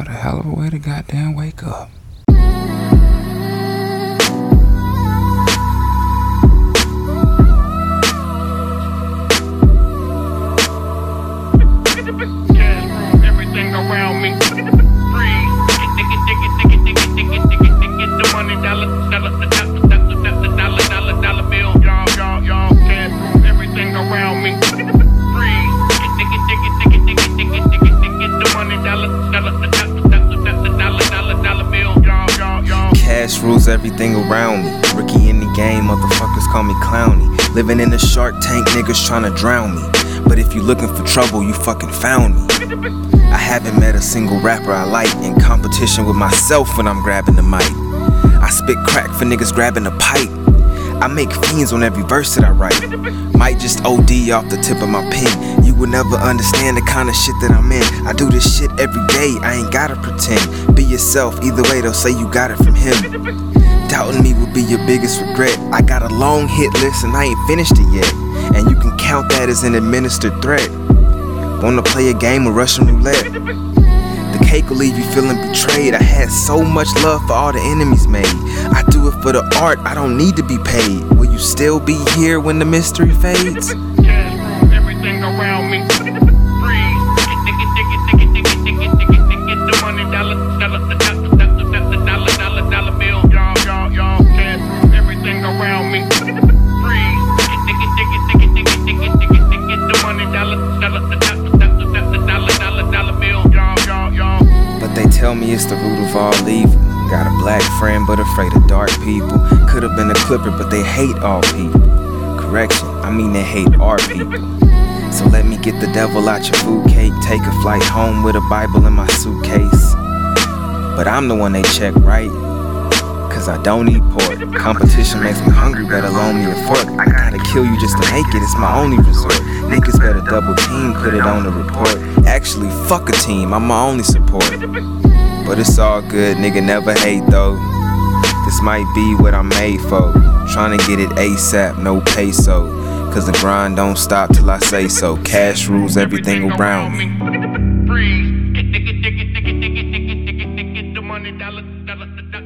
What a hell of a way to goddamn wake up. Everything around me. Rules everything around me. Rookie in the game, motherfuckers call me clowny. Living in a shark tank, niggas tryna drown me. But if you looking for trouble, you fucking found me. I haven't met a single rapper I like in competition with myself when I'm grabbing the mic. I spit crack for niggas grabbing a pipe. I make fiends on every verse that I write. Might just OD off the tip of my pen. You will never understand the kind of shit that I'm in. I do this shit every day, I ain't gotta pretend. Be yourself, either way, they'll say you got it from him. Doubting me will be your biggest regret. I got a long hit list and I ain't finished it yet. And you can count that as an administered threat. Wanna play a game of Russian roulette? Cake will leave you feeling betrayed. I had so much love for all the enemies made. I do it for the art, I don't need to be paid. Will you still be here when the mystery fades? Rules everything around me. It's the root of all evil. Got a black friend, but afraid of dark people. Could have been a clipper, but they hate all people. Correction, I mean they hate our people. So let me get the devil out your food cake. Take a flight home with a Bible in my suitcase. But I'm the one they check right. Cause I don't eat pork. Competition makes me hungry, better loan me a fork. I gotta kill you just to make it, it's my only resort. Niggas better double team, put it on the report. Actually, fuck a team, I'm my only support. But it's all good, nigga, never hate though. This might be what I'm made for. Trying to get it ASAP, no peso. Cause the grind don't stop till I say so. Cash rules everything around me. Freeze. Get, the money, dollar, dollar, dollar.